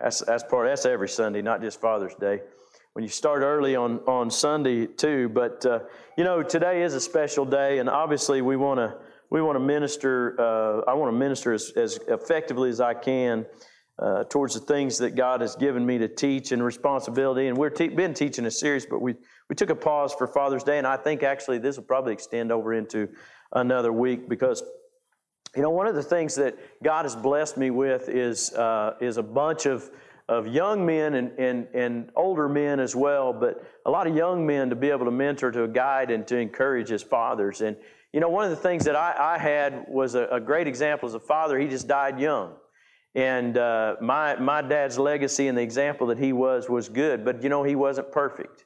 That's, that's part, that's every Sunday, not just Father's Day. When you start early on, on Sunday too. But, uh, you know, today is a special day, and obviously we want to we want to minister, uh, I want to minister as, as effectively as I can uh, towards the things that God has given me to teach and responsibility. And we've te- been teaching a series, but we, we took a pause for Father's Day, and I think actually this will probably extend over into another week because you know, one of the things that God has blessed me with is, uh, is a bunch of, of young men and, and, and older men as well, but a lot of young men to be able to mentor, to guide, and to encourage as fathers. And, you know, one of the things that I, I had was a, a, great example as a father. He just died young. And uh, my, my dad's legacy and the example that he was was good, but, you know, he wasn't perfect.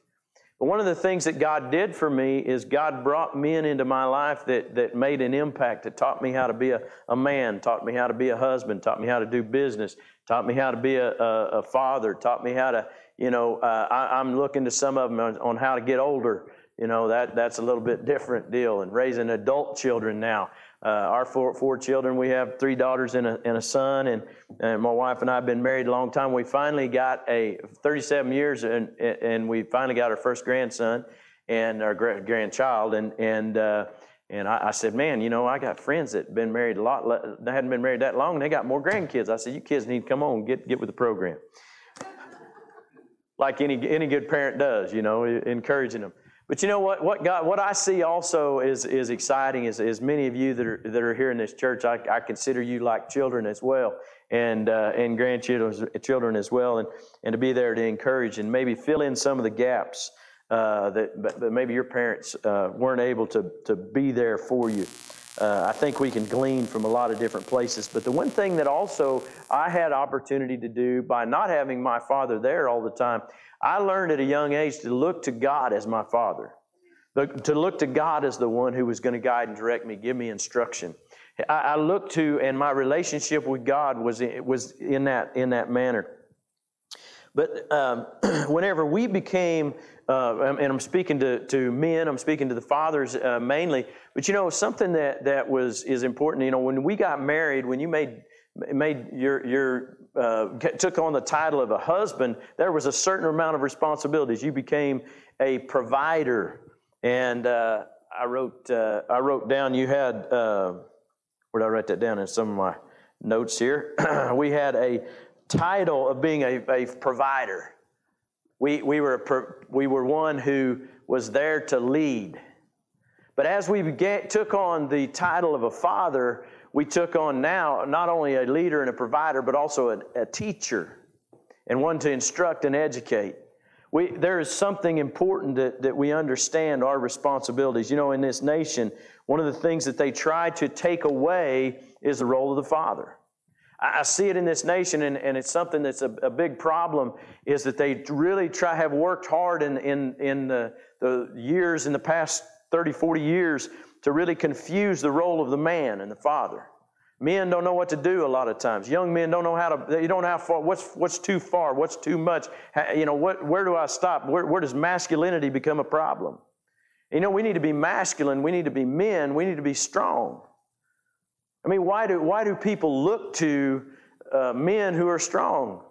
But one of the things that God did for me is God brought men into my life that, that made an impact, that taught me how to be a, a man, taught me how to be a husband, taught me how to do business, taught me how to be a, a, a father, taught me how to, you know, uh, I, am looking to some of them on, on, how to get older. You know, that, that's a little bit different deal. And raising adult children now. Uh, our four, four children, we have three daughters and a, and a son, and, and my wife and I have been married a long time. We finally got a 37 years, and, and we finally got our first grandson and our grandchild, and and uh, and I, I, said, man, you know, I got friends that been married a lot, they hadn't been married that long, and they got more grandkids. I said, you kids need to come on, get get with the program, like any any good parent does, you know, encouraging them. But you know what? What God, what I see also is is exciting. Is, is many of you that are that are here in this church, I, I consider you like children as well, and uh, and grandchildren children as well, and and to be there to encourage and maybe fill in some of the gaps uh, that, that maybe your parents uh, weren't able to to be there for you. Uh, I think we can glean from a lot of different places. But the one thing that also I had opportunity to do by not having my father there all the time I learned at a young age to look to God as my Father, to look to God as the one who was going to guide and direct me, give me instruction. I, I looked to, and my relationship with God was in, was in that in that manner. But um, whenever we became, uh, and I'm speaking to, to men, I'm speaking to the fathers uh, mainly. But you know, something that that was is important. You know, when we got married, when you made made your your uh, took on the title of a husband, there was a certain amount of responsibilities. You became a provider, and uh, I wrote uh, I wrote down you had uh, where did I write that down in some of my notes here? we had a title of being a, a provider. We we were we were one who was there to lead. But as we began, took on the title of a father, we took on now not only a leader and a provider, but also a, a teacher and one to instruct and educate. We, there is something important that, that we understand our responsibilities. You know, in this nation, one of the things that they try to take away is the role of the father. I, see it in this nation, and, and it's something that's a, a, big problem, is that they really try have worked hard in, in, in the, the years, in the past 30, 40 years, to really confuse the role of the man and the father. Men don't know what to do a lot of times. Young men don't know how to, you don't know how far, what's, what's too far, what's too much. You know, what, where do I stop? Where, where does masculinity become a problem? You know, we need to be masculine. We need to be men. We need to be strong. I mean, why do, why do people look to uh, men who are strong?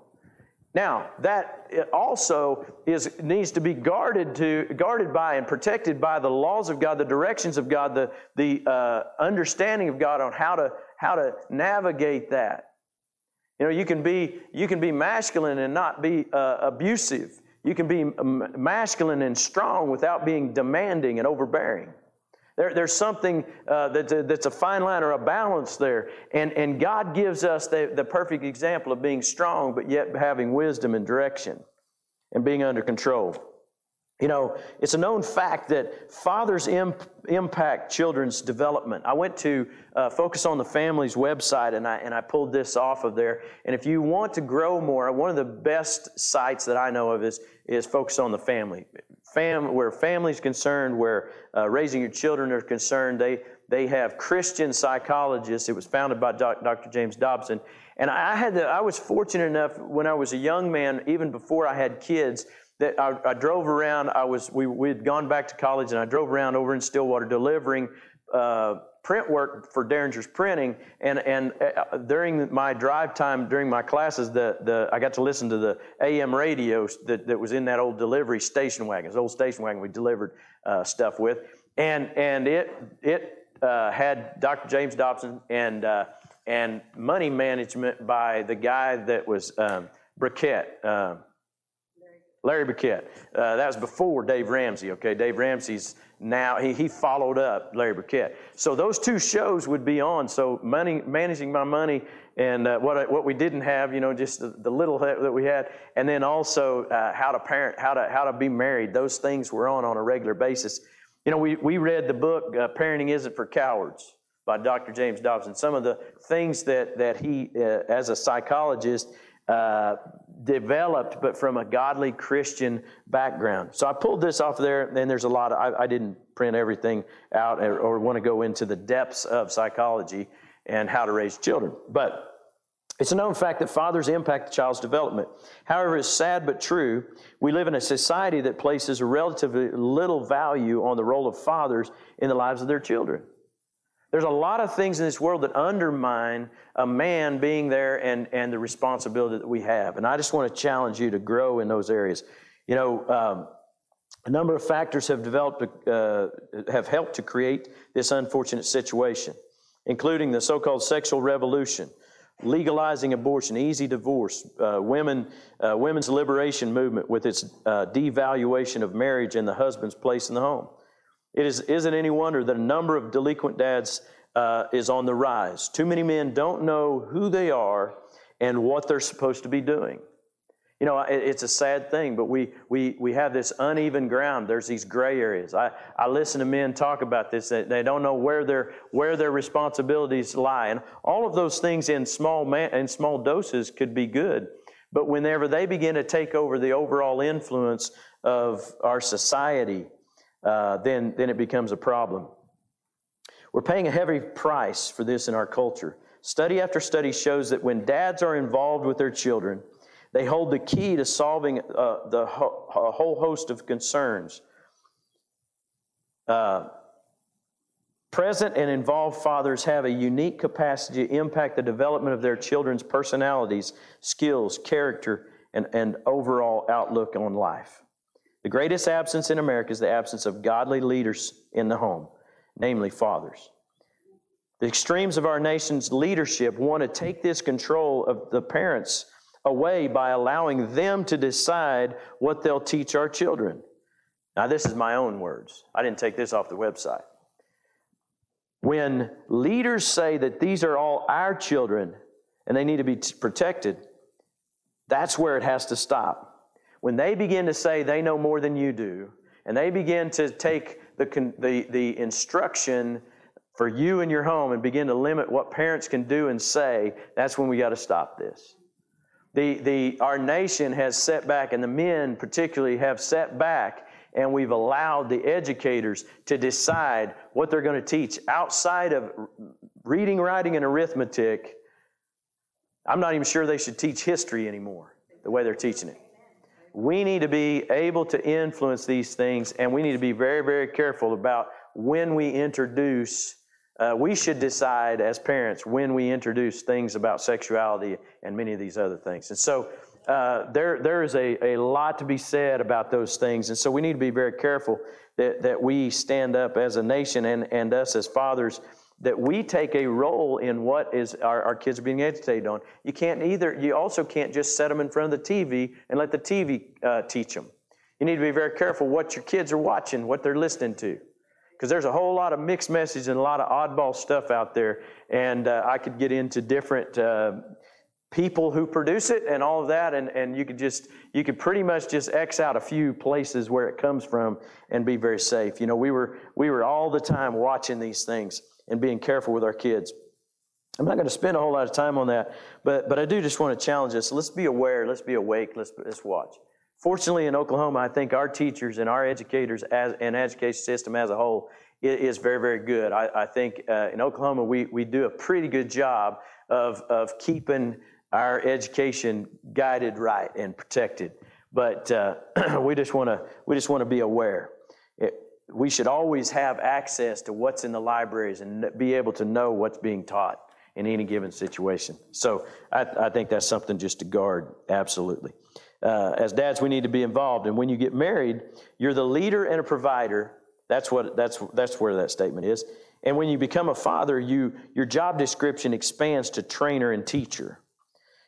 Now, that also is, needs to be guarded, to, guarded by and protected by the laws of God, the directions of God, the, the uh, understanding of God on how to, how to navigate that. You know, you can be, you can be masculine and not be uh, abusive. You can be masculine and strong without being demanding and overbearing. There, there's something uh, that's, a, that's a fine line or a balance there. And, and God gives us the, the perfect example of being strong, but yet having wisdom and direction and being under control. You know, it's a known fact that fathers imp- impact children's development. I went to uh, Focus on the Family's website and I, and I pulled this off of there. And if you want to grow more, one of the best sites that I know of is, is Focus on the Family fam, where family's concerned, where uh, raising your children are concerned, they, they have Christian psychologists. It was founded by doc, Dr. James Dobson. And I had the, I was fortunate enough when I was a young man, even before I had kids, that I, I drove around. I was we we had gone back to college, and I drove around over in Stillwater delivering uh, print work for Derringer's Printing, and and uh, during my drive time during my classes, the the I got to listen to the AM radio that, that was in that old delivery station wagon, this old station wagon we delivered uh, stuff with, and and it it uh, had Dr. James Dobson and uh, and money management by the guy that was um, Burkett. Larry Burkett. Uh, that was before Dave Ramsey, okay? Dave Ramsey's now, he, he followed up Larry Burkett. So those two shows would be on. So money, managing my money and uh, what, what we didn't have, you know, just the, the little that we had. And then also uh, how to parent, how to, how to be married. Those things were on on a regular basis. You know, we, we read the book, uh, Parenting Isn't for Cowards by Dr. James Dobson. Some of the things that, that he, uh, as a psychologist, uh, developed, but from a godly Christian background. So I pulled this off there, and there's a lot of, I, I didn't print everything out or, or want to go into the depths of psychology and how to raise children. But it's a known fact that fathers impact the child's development. However, it's sad but true. We live in a society that places relatively little value on the role of fathers in the lives of their children. There's a lot of things in this world that undermine a man being there and, and the responsibility that we have. And I just want to challenge you to grow in those areas. You know, um, a number of factors have developed, uh, have helped to create this unfortunate situation, including the so called sexual revolution, legalizing abortion, easy divorce, uh, women, uh, women's liberation movement with its uh, devaluation of marriage and the husband's place in the home it is, isn't any wonder that a number of delinquent dads uh, is on the rise. Too many men don't know who they are and what they're supposed to be doing. You know, it, it's a sad thing, but we, we, we have this uneven ground. There's these gray areas. I, I listen to men talk about this. They, they don't know where their, where their responsibilities lie. And all of those things in small, man, in small doses could be good. But whenever they begin to take over the overall influence of our society, uh, then, then it becomes a problem. We're paying a heavy price for this in our culture. Study after study shows that when dads are involved with their children, they hold the key to solving uh, the ho- a whole host of concerns. Uh, present and involved fathers have a unique capacity to impact the development of their children's personalities, skills, character, and, and overall outlook on life. The greatest absence in America is the absence of godly leaders in the home, namely fathers. The extremes of our nation's leadership want to take this control of the parents away by allowing them to decide what they'll teach our children. Now, this is my own words. I didn't take this off the website. When leaders say that these are all our children and they need to be protected, that's where it has to stop. When they begin to say they know more than you do, and they begin to take the, the, the instruction for you and your home and begin to limit what parents can do and say, that's when we got to stop this. The, the, our nation has set back, and the men particularly have set back, and we've allowed the educators to decide what they're going to teach outside of reading, writing, and arithmetic. I'm not even sure they should teach history anymore, the way they're teaching it we need to be able to influence these things, and we need to be very, very careful about when we introduce. Uh, we should decide as parents when we introduce things about sexuality and many of these other things. And so uh, there, there is a, a lot to be said about those things. And so we need to be very careful that, that we stand up as a nation and, and us as fathers that we take a role in what is our, our kids are being educated on. You can't either, you also can't just set them in front of the TV and let the TV uh, teach them. You need to be very careful what your kids are watching, what they're listening to. Because there's a whole lot of mixed message and a lot of oddball stuff out there. And uh, I could get into different uh, people who produce it and all of that. And, and you could just, you could pretty much just X out a few places where it comes from and be very safe. You know, we were, we were all the time watching these things and being careful with our kids. I'm not going to spend a whole lot of time on that, but, but I do just want to challenge us. Let's be aware, let's be awake, let's, let's watch. Fortunately, in Oklahoma, I think our teachers and our educators as, and education system as a whole is very, very good. I, I think uh, in Oklahoma, we, we do a pretty good job of, of keeping our education guided right and protected. But uh, we just want to we just want to be aware. We should always have access to what's in the libraries and be able to know what's being taught in any given situation. So I, I think that's something just to guard, absolutely. Uh, as dads, we need to be involved. And when you get married, you're the leader and a provider. That's what that's that's where that statement is. And when you become a father, you your job description expands to trainer and teacher.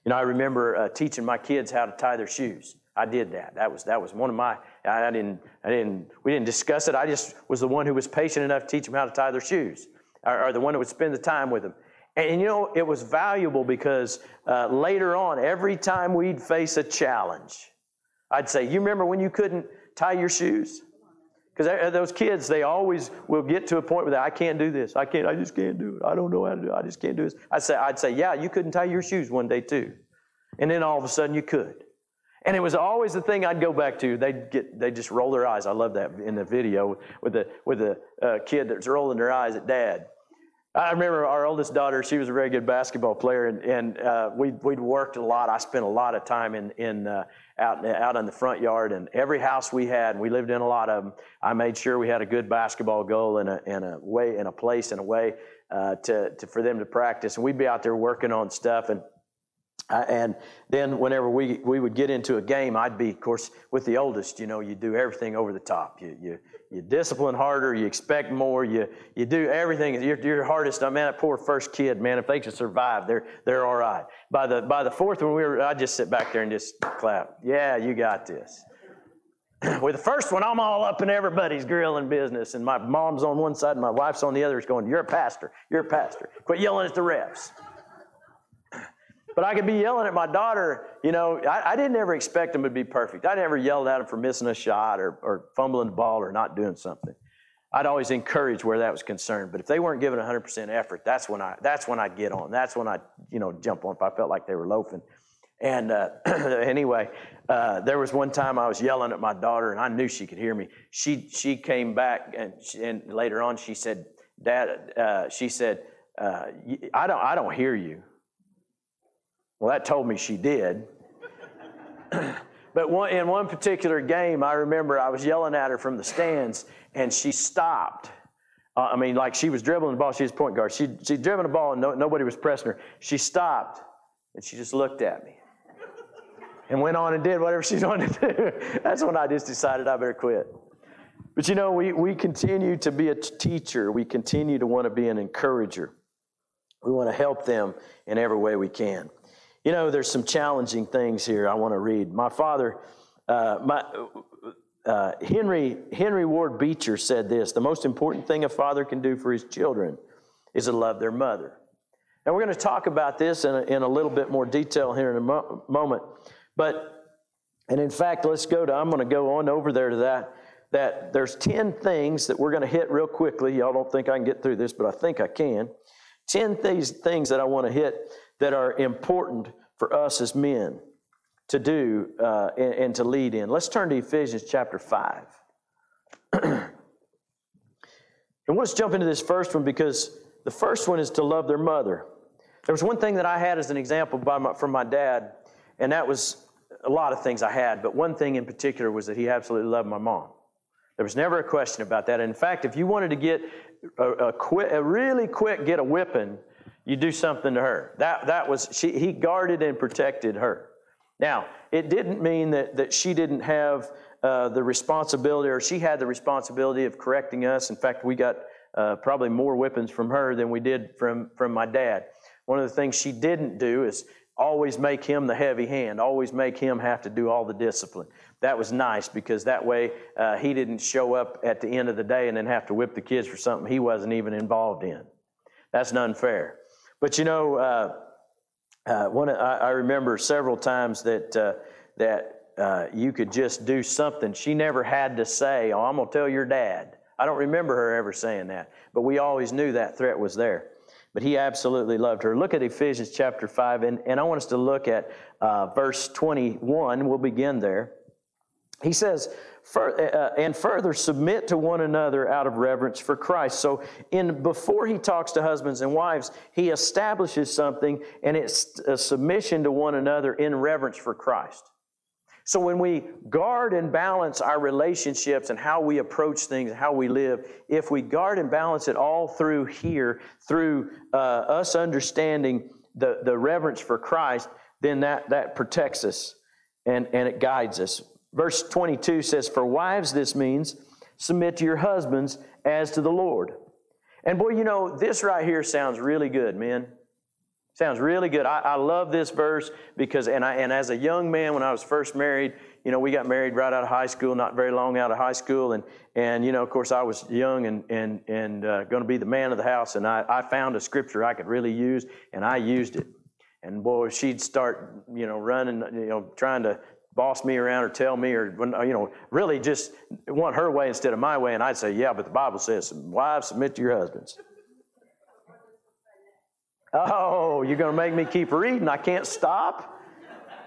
You know, I remember uh, teaching my kids how to tie their shoes. I did that. That was that was one of my. I, didn't. I didn't. We didn't discuss it. I just was the one who was patient enough to teach them how to tie their shoes, or, or the one that would spend the time with them. And, and you know, it was valuable because uh, later on, every time we'd face a challenge, I'd say, "You remember when you couldn't tie your shoes?" Because those kids, they always will get to a point where they, I can't do this. I can't. I just can't do it. I don't know how to do it. I just can't do this. I'd say, I'd say, yeah, you couldn't tie your shoes one day too, and then all of a sudden you could. And it was always the thing I'd go back to. They'd get, they just roll their eyes. I love that in the video with the with the uh, kid that's rolling their eyes at dad. I remember our oldest daughter. She was a very good basketball player, and, and uh, we we'd worked a lot. I spent a lot of time in in uh, out out in the front yard, and every house we had, and we lived in a lot of them. I made sure we had a good basketball goal and a and a way and a place and a way uh, to, to for them to practice. And we'd be out there working on stuff and uh, and then whenever we, we would get into a game, I'd be, of course, with the oldest, you know, you do everything over the top. You, you, you discipline harder, you expect more, you, you do everything. Your, your hardest, I mean, that poor first kid, man, if they can survive, they're, they're all right. By the, by the fourth one, we were, I'd just sit back there and just clap. Yeah, you got this. with the first one, I'm all up in everybody's grilling business, and my mom's on one side and my wife's on the other. It's going, You're a pastor. You're a pastor. Quit yelling at the refs. But I could be yelling at my daughter. You know, I, I, didn't ever expect them to be perfect. I never yelled at them for missing a shot or, or fumbling the ball or not doing something. I'd always encourage where that was concerned. But if they weren't giving 100% effort, that's when I that's when I'd get on. That's when I'd you know jump on if I felt like they were loafing. And uh, anyway, uh, there was one time I was yelling at my daughter, and I knew she could hear me. She she came back, and, she, and later on she said, "Dad," uh, she said, uh, "I don't I don't hear you." Well, that told me she did. but one, in one particular game, I remember I was yelling at her from the stands, and she stopped. Uh, I mean, like she was dribbling the ball. She was point guard. She she dribbling the ball, and no, nobody was pressing her. She stopped, and she just looked at me, and went on and did whatever she wanted to do. That's when I just decided I better quit. But you know, we, we continue to be a teacher. We continue to want to be an encourager. We want to help them in every way we can. You know, there's some challenging things here I want to read. My father, uh, my, uh, Henry, Henry Ward Beecher said this The most important thing a father can do for his children is to love their mother. And we're going to talk about this in a, in a little bit more detail here in a mo- moment. But, and in fact, let's go to, I'm going to go on over there to that. That there's 10 things that we're going to hit real quickly. Y'all don't think I can get through this, but I think I can. 10 things, things that I want to hit that are important for us as men to do uh, and, and, to lead in. Let's turn to Ephesians chapter 5. and let's jump into this first one because the first one is to love their mother. There was one thing that I had as an example my, from my dad, and that was a lot of things I had, but one thing in particular was that he absolutely loved my mom. There was never a question about that. In fact, if you wanted to get a, a, quick, a really quick get a whipping, you do something to her. That, that was, she, he guarded and protected her. Now, it didn't mean that, that she didn't have uh, the responsibility or she had the responsibility of correcting us. In fact, we got uh, probably more whippings from her than we did from, from my dad. One of the things she didn't do is always make him the heavy hand, always make him have to do all the discipline. That was nice because that way uh, he didn't show up at the end of the day and then have to whip the kids for something he wasn't even involved in. That's unfair. But you know, uh, uh, one, I, I, remember several times that, uh, that uh, you could just do something. She never had to say, Oh, I'm going to tell your dad. I don't remember her ever saying that, but we always knew that threat was there. But he absolutely loved her. Look at Ephesians chapter 5, and, and I want us to look at uh, verse 21. We'll begin there. He says, uh, uh, and further submit to one another out of reverence for Christ. So, in before he talks to husbands and wives, he establishes something, and it's a submission to one another in reverence for Christ. So when we guard and balance our relationships and how we approach things, how we live, if we guard and balance it all through here, through uh, us understanding the, the reverence for Christ, then that, that protects us and, and it guides us. Verse 22 says, For wives, this means submit to your husbands as to the Lord. And boy, you know, this right here sounds really good, man. Sounds really good. I, I, love this verse because, and, I, and as a young man, when I was first married, you know, we got married right out of high school, not very long out of high school. And, and you know, of course, I was young and, and, and uh, going to be the man of the house. And I, I found a scripture I could really use, and I used it. And boy, she'd start, you know, running, you know, trying to boss me around or tell me or, you know, really just want her way instead of my way. And I'd say, yeah, but the Bible says, wives, submit to your husbands. Oh, you're going to make me keep reading? I can't stop?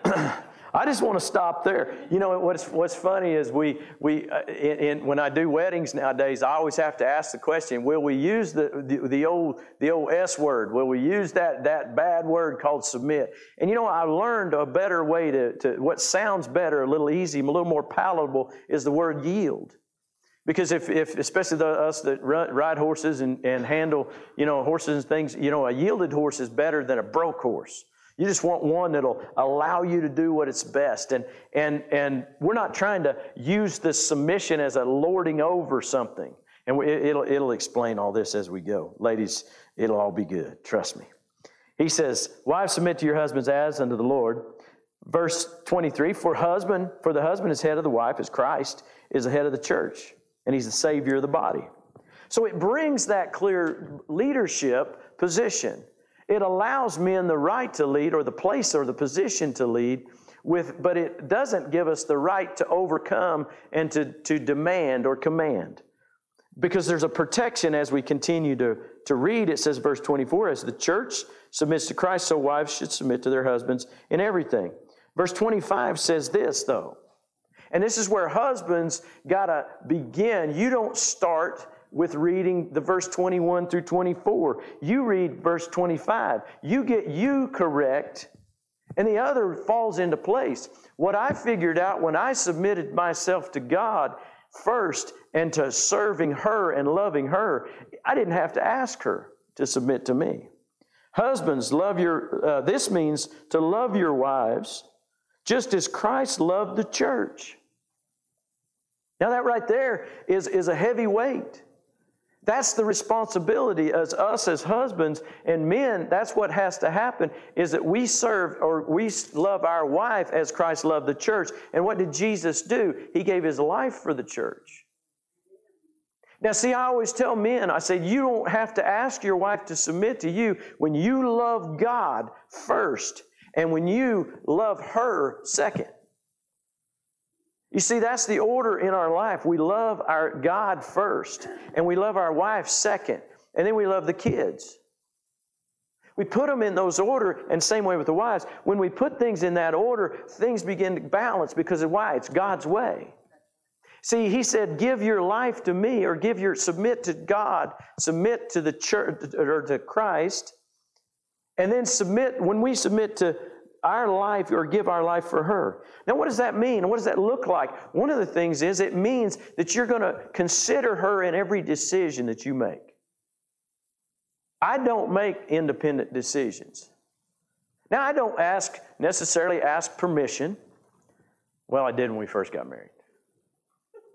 I just want to stop there. You know what's what's funny is we we uh, in, in, when I do weddings nowadays, I always have to ask the question: Will we use the, the, the old the old S word? Will we use that that bad word called submit? And you know, I learned a better way to, to what sounds better, a little easy, a little more palatable, is the word yield. Because if, if especially the, us that ride horses and, and handle, you know, horses and things, you know, a yielded horse is better than a broke horse. You just want one that'll allow you to do what it's best. And, and, and we're not trying to use this submission as a lording over something. And it'll, it'll explain all this as we go. Ladies, it'll all be good. Trust me. He says, Wives, submit to your husbands as unto the Lord. Verse 23 For husband, for the husband is head of the wife, as Christ is the head of the church, and he's the Savior of the body. So it brings that clear leadership position. It allows men the right to lead or the place or the position to lead, with, but it doesn't give us the right to overcome and to, to demand or command. Because there's a protection as we continue to, to read. It says, verse 24, as the church submits to Christ, so wives should submit to their husbands in everything. Verse 25 says this, though. And this is where husbands got to begin. You don't start with reading the verse 21 through 24. You read verse 25. You get you correct, and the other falls into place. What I figured out when I submitted myself to God first and to serving her and loving her, I didn't have to ask her to submit to me. Husbands, love your, uh, this means to love your wives just as Christ loved the church. Now, that right there is, is a heavy weight. That's the responsibility as us as husbands and men. That's what has to happen is that we serve or we love our wife as Christ loved the church. And what did Jesus do? He gave his life for the church. Now, see, I always tell men, I say, you don't have to ask your wife to submit to you when you love God first and when you love her second. You see, that's the order in our life. We love our God first, and we love our wife second, and then we love the kids. We put them in those order, and same way with the wives. When we put things in that order, things begin to balance because of why? It's God's way. See, he said, give your life to me, or give your submit to God, submit to the church or to Christ, and then submit, when we submit to our life or give our life for her. Now, what does that mean? What does that look like? One of the things is it means that you're going to consider her in every decision that you make. I don't make independent decisions. Now, I don't ask necessarily ask permission. Well, I did when we first got married.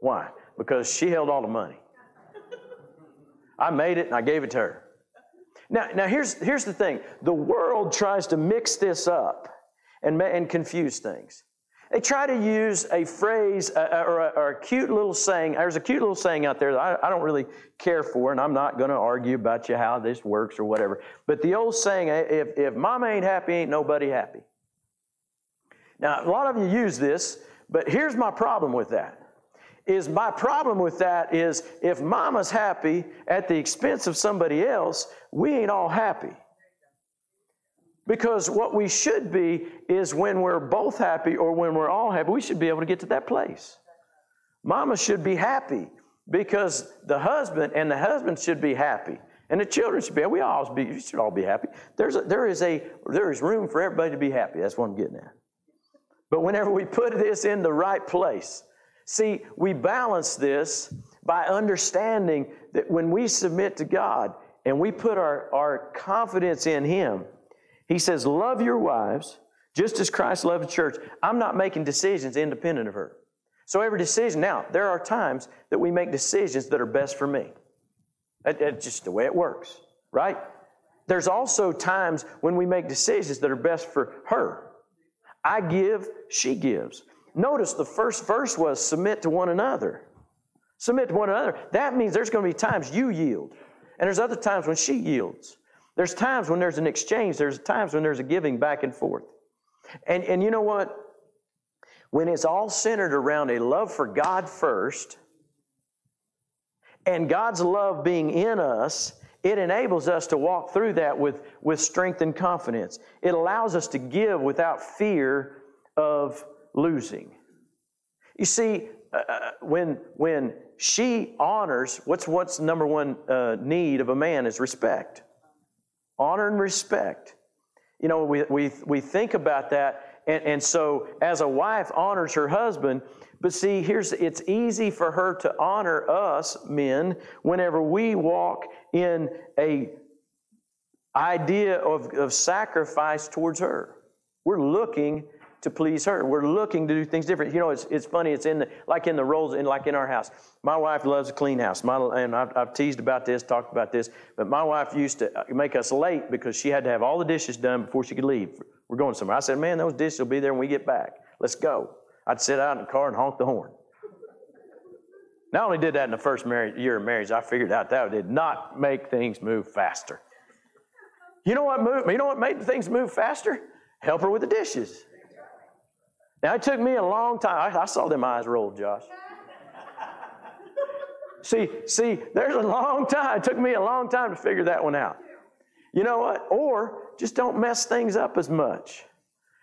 Why? Because she held all the money. I made it and I gave it to her. Now, now here's, here's the thing the world tries to mix this up and, and confuse things. They try to use a phrase uh, or, a, or, a, cute little saying. There's a cute little saying out there that I, I don't really care for, and I'm not going to argue about you how this works or whatever. But the old saying, if, if mama ain't happy, ain't nobody happy. Now, a lot of you use this, but here's my problem with that. Is my problem with that is if mama's happy at the expense of somebody else, we ain't all happy. Because what we should be is when we're both happy or when we're all happy, we should be able to get to that place. Mama should be happy because the husband and the husband should be happy. And the children should be, we all be, should all be happy. There's a, there, is a, there is room for everybody to be happy. That's what I'm getting at. But whenever we put this in the right place, see, we balance this by understanding that when we submit to God and we put our, our confidence in Him, He says, Love your wives just as Christ loved the church. I'm not making decisions independent of her. So every decision, now, there are times that we make decisions that are best for me. That, that's just the way it works, right? There's also times when we make decisions that are best for her. I give, she gives. Notice the first verse was submit to one another. Submit to one another. That means there's going to be times you yield, and there's other times when she yields. There's times when there's an exchange, there's times when there's a giving back and forth. And, and you know what? When it's all centered around a love for God first, and God's love being in us, it enables us to walk through that with, with strength and confidence. It allows us to give without fear of losing. You see, uh, uh, when, when she honors, what's, what's number one uh, need of a man is respect. Honor and respect. You know, we, we, we think about that, and, and so as a wife honors her husband, but see, here's it's easy for her to honor us men whenever we walk in a idea of, of sacrifice towards her. We're looking to please her. We're looking to do things different. You know, it's, it's funny. It's in the, like in the roles in like in our house. My wife loves a clean house. My, and I've, I've teased about this, talked about this. But my wife used to uh, make us late because she had to have all the dishes done before she could leave. We're going somewhere. I said, "Man, those dishes will be there when we get back. Let's go." I'd sit out in the car and honk the horn. Not only did that in the first marriage, year of marriage, I figured out that did not make things move faster. You know what moved, you know what made things move faster? Help her with the dishes. Now it took me a long time. I, I saw them eyes roll, Josh. see, see, there's a long time. It took me a long time to figure that one out. You know what? Or just don't mess things up as much.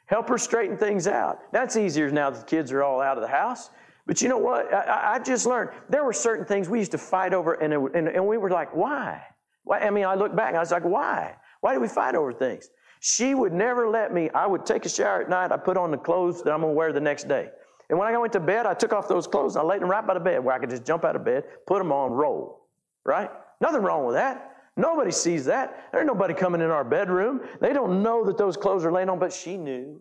Help her straighten things out. That's easier now that the kids are all out of the house. But you know what? I, I just learned there were certain things we used to fight over, and, it, and, and we were like, why? why? I mean, I look back and I was like, why? Why do we fight over things? She would never let me, I would take a shower at night, I put on the clothes that I'm going to wear the next day. And when I went to bed, I took off those clothes and I laid them right by the bed where I could just jump out of bed, put them on, roll. Right? Nothing wrong with that. Nobody sees that. There's nobody coming in our bedroom. They don't know that those clothes are laying on, but she knew.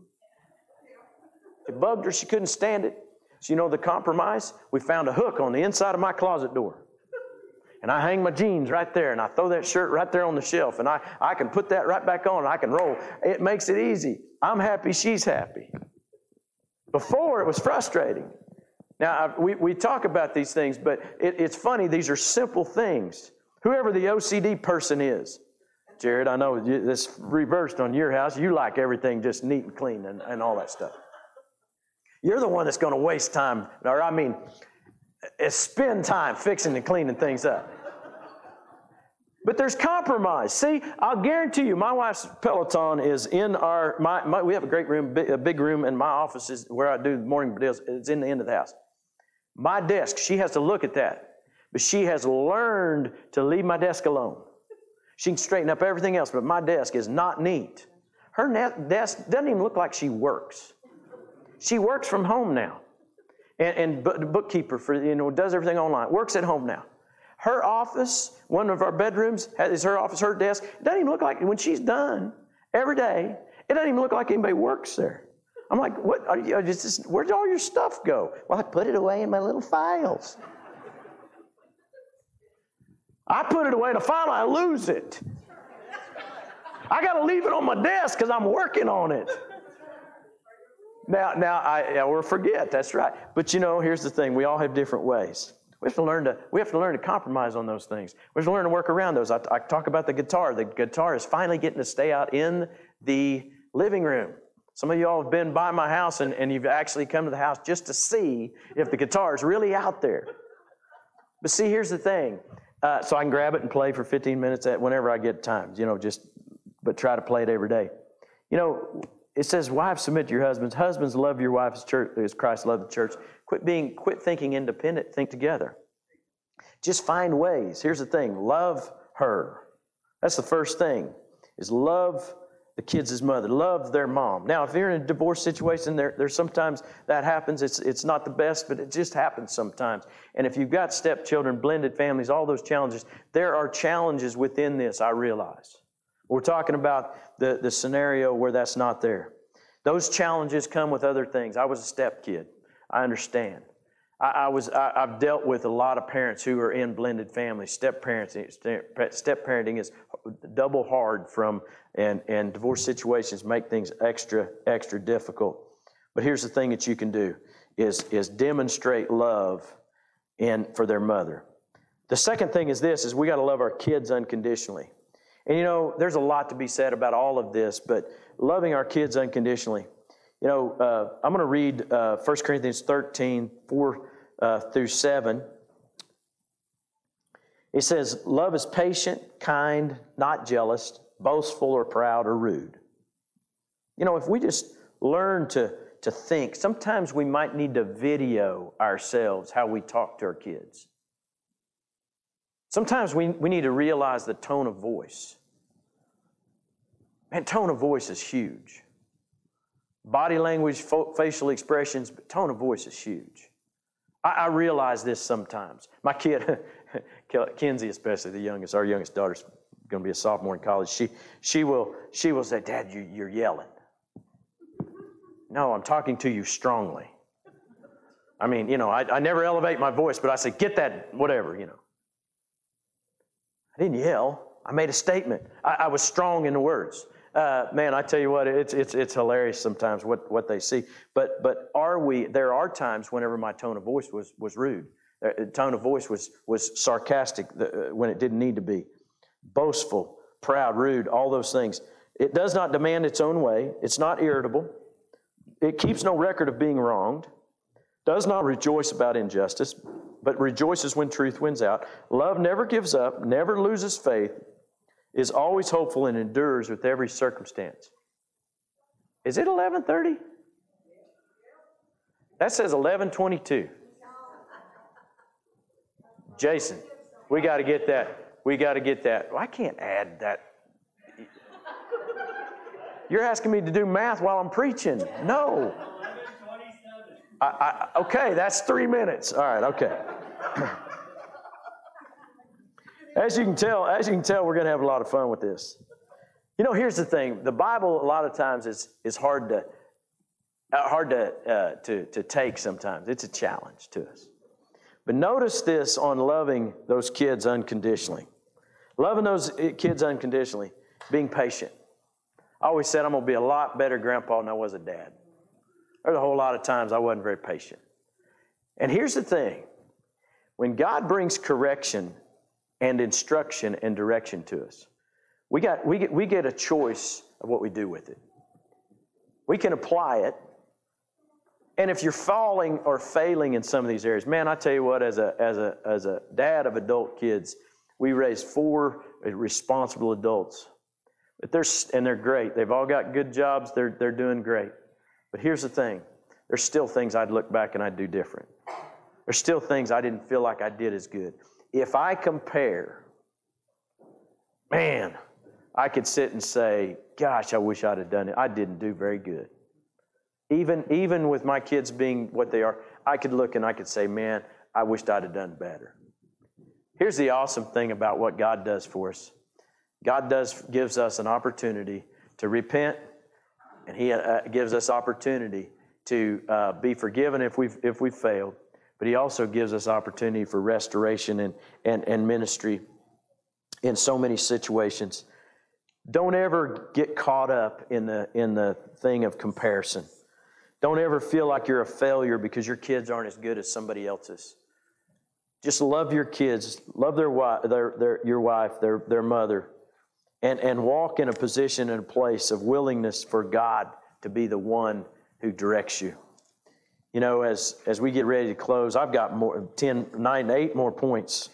It bugged her. She couldn't stand it. So, you know the compromise? We found a hook on the inside of my closet door. And I hang my jeans right there, and I throw that shirt right there on the shelf, and I, I can put that right back on, and I can roll. It makes it easy. I'm happy, she's happy. Before, it was frustrating. Now, I, we, we talk about these things, but it, it's funny, these are simple things. Whoever the OCD person is, Jared, I know this reversed on your house. You like everything just neat and clean and, and all that stuff. You're the one that's going to waste time, or I mean, spend time fixing and cleaning things up. But there's compromise. See, I'll guarantee you, my wife's Peloton is in our, my, my, we have a great room, a big room, and my office is where I do the morning deals. It's in the end of the house. My desk, she has to look at that. But she has learned to leave my desk alone. She can straighten up everything else, but my desk is not neat. Her desk doesn't even look like she works. She works from home now. And, and bookkeeper for, you know, does everything online, works at home now. Her office, one of our bedrooms, is her office, her desk. It doesn't even look like, when she's done every day, it doesn't even look like anybody works there. I'm like, what? Are you, just, where'd all your stuff go? Well, I put it away in my little files. I put it away in a file, I lose it. I got to leave it on my desk because I'm working on it. Now, now I, I will forget. That's right. But you know, here's the thing: we all have different ways. We have to learn to we have to learn to compromise on those things. We have to learn to work around those. I, I talk about the guitar. The guitar is finally getting to stay out in the living room. Some of you all have been by my house and, and you've actually come to the house just to see if the guitar is really out there. But see, here's the thing. Uh, so I can grab it and play for 15 minutes at whenever I get time. You know, just but try to play it every day. You know, it says, Wives, submit to your husbands. Husbands, love your wives as Christ loved the church. Quit being, quit thinking independent, think together. Just find ways. Here's the thing love her. That's the first thing, is love the kids' mother, love their mom. Now, if you're in a divorce situation, there, there's sometimes that happens. It's, it's not the best, but it just happens sometimes. And if you've got stepchildren, blended families, all those challenges, there are challenges within this, I realize. We're talking about the, the scenario where that's not there. Those challenges come with other things. I was a step kid. I understand. I, I was I, have dealt with a lot of parents who are in blended families. Step parenting, step parenting is double hard from and and divorce situations make things extra extra difficult. But here's the thing that you can do is is demonstrate love in for their mother. The second thing is this is we got to love our kids unconditionally. And you know, there's a lot to be said about all of this, but loving our kids unconditionally. You know, uh, I'm going to read uh, 1 Corinthians 13, 4 uh, through 7. It says, Love is patient, kind, not jealous, boastful or proud or rude. You know, if we just learn to, to think, sometimes we might need to video ourselves how we talk to our kids. Sometimes we, we need to realize the tone of voice. Man, tone of voice is huge. Body language, fo- facial expressions, but tone of voice is huge. I, I realize this sometimes. My kid, Kenzie especially, the youngest, our youngest daughter's going to be a sophomore in college. She, she, will, she will say, Dad, you, you're yelling. No, I'm talking to you strongly. I mean, you know, I, I never elevate my voice, but I say, get that, whatever, you know. I didn't yell. I made a statement. I, I was strong in the words uh, man, I tell you what, it's, it's, it's hilarious sometimes what, what they see. But, but are we, there are times whenever my tone of voice was, was rude. Uh, tone of voice was, was sarcastic uh, when it didn't need to be. Boastful, proud, rude, all those things. It does not demand its own way. It's not irritable. It keeps no record of being wronged. Does not rejoice about injustice, but rejoices when truth wins out. Love never gives up, never loses faith, is always hopeful and endures with every circumstance. Is it 11:30? That says 11:22. Jason, we got to get that. We got to get that. Well, I can't add that. You're asking me to do math while I'm preaching. No. I, I, okay, that's three minutes. All right, okay. As you can tell, as you can tell, we're going to have a lot of fun with this. You know, here's the thing: the Bible a lot of times is is hard to uh, hard to uh, to to take. Sometimes it's a challenge to us. But notice this on loving those kids unconditionally, loving those kids unconditionally, being patient. I always said I'm going to be a lot better grandpa than I was a dad. There's a whole lot of times I wasn't very patient. And here's the thing: when God brings correction and instruction and direction to us. We, got, we, get, we get a choice of what we do with it. We can apply it. And if you're falling or failing in some of these areas, man, I tell you what, as a, as a, as a dad of adult kids, we raised four responsible adults. But they're, and they're great. They've all got good jobs. They're, they're doing great. But here's the thing there's still things I'd look back and I'd do different. There's still things I didn't feel like I did as good if I compare, man, I could sit and say, gosh, I wish I'd have done it. I didn't do very good. Even, even with my kids being what they are, I could look and I could say, man, I wished I'd have done better. Here's the awesome thing about what God does for us God does gives us an opportunity to repent, and He uh, gives us opportunity to uh, be forgiven if we've, if we've failed but He also gives us opportunity for restoration and, and, and ministry in so many situations. Don't ever get caught up in the, in the thing of comparison. Don't ever feel like you're a failure because your kids aren't as good as somebody else's. Just love your kids, love their wife, their, their, your wife, their, their mother, and, and walk in a position and a place of willingness for God to be the one who directs you. You know, as, as we get ready to close, I've got more, 10, 9, 8 more points.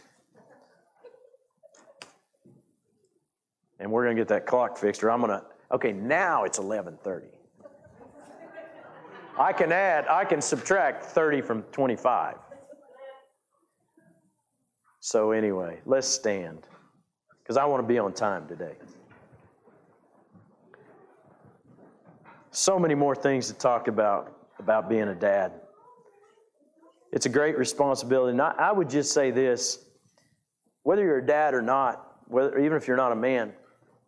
And we're going to get that clock fixed, or I'm going to, okay, now it's 1130. I can add, I can subtract 30 from 25. So, anyway, let's stand because I want to be on time today. So many more things to talk about about being a dad. It's a great responsibility. And I, I would just say this whether you're a dad or not, whether, even if you're not a man,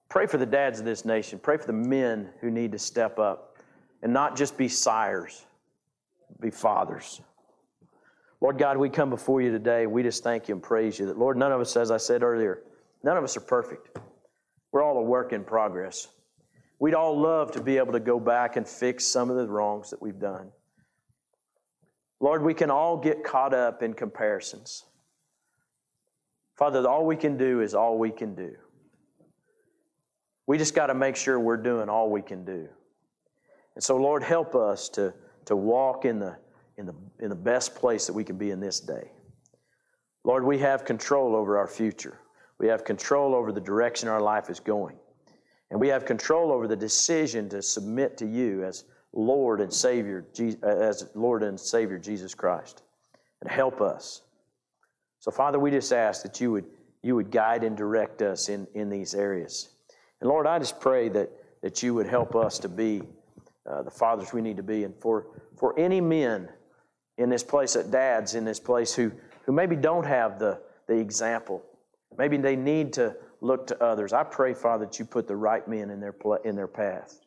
pray for the dads of this nation. Pray for the men who need to step up and not just be sires, be fathers. Lord God, we come before you today. We just thank you and praise you that, Lord, none of us, as I said earlier, none of us are perfect. We're all a work in progress. We'd all love to be able to go back and fix some of the wrongs that we've done. Lord, we can all get caught up in comparisons. Father, all we can do is all we can do. We just got to make sure we're doing all we can do. And so, Lord, help us to, to walk in the, in, the, in the best place that we can be in this day. Lord, we have control over our future. We have control over the direction our life is going. And we have control over the decision to submit to you as Lord and Savior, as Lord and Savior Jesus Christ. And help us. So, Father, we just ask that you would, you would guide and direct us in, in these areas. And Lord, I just pray that, that you would help us to be uh, the fathers we need to be. And for, for any men in this place, at dads in this place, who, who maybe don't have the, the example, maybe they need to look to others. I pray, Father, that you put the right men in their, in their path,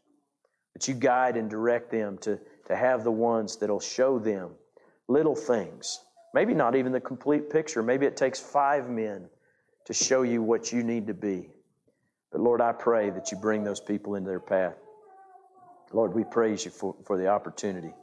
that you guide and direct them to, to have the ones that'll show them little things. Maybe not even the complete picture. Maybe it takes five men to show you what you need to be. But Lord, I pray that you bring those people into their path. Lord, we praise you for, for the opportunity.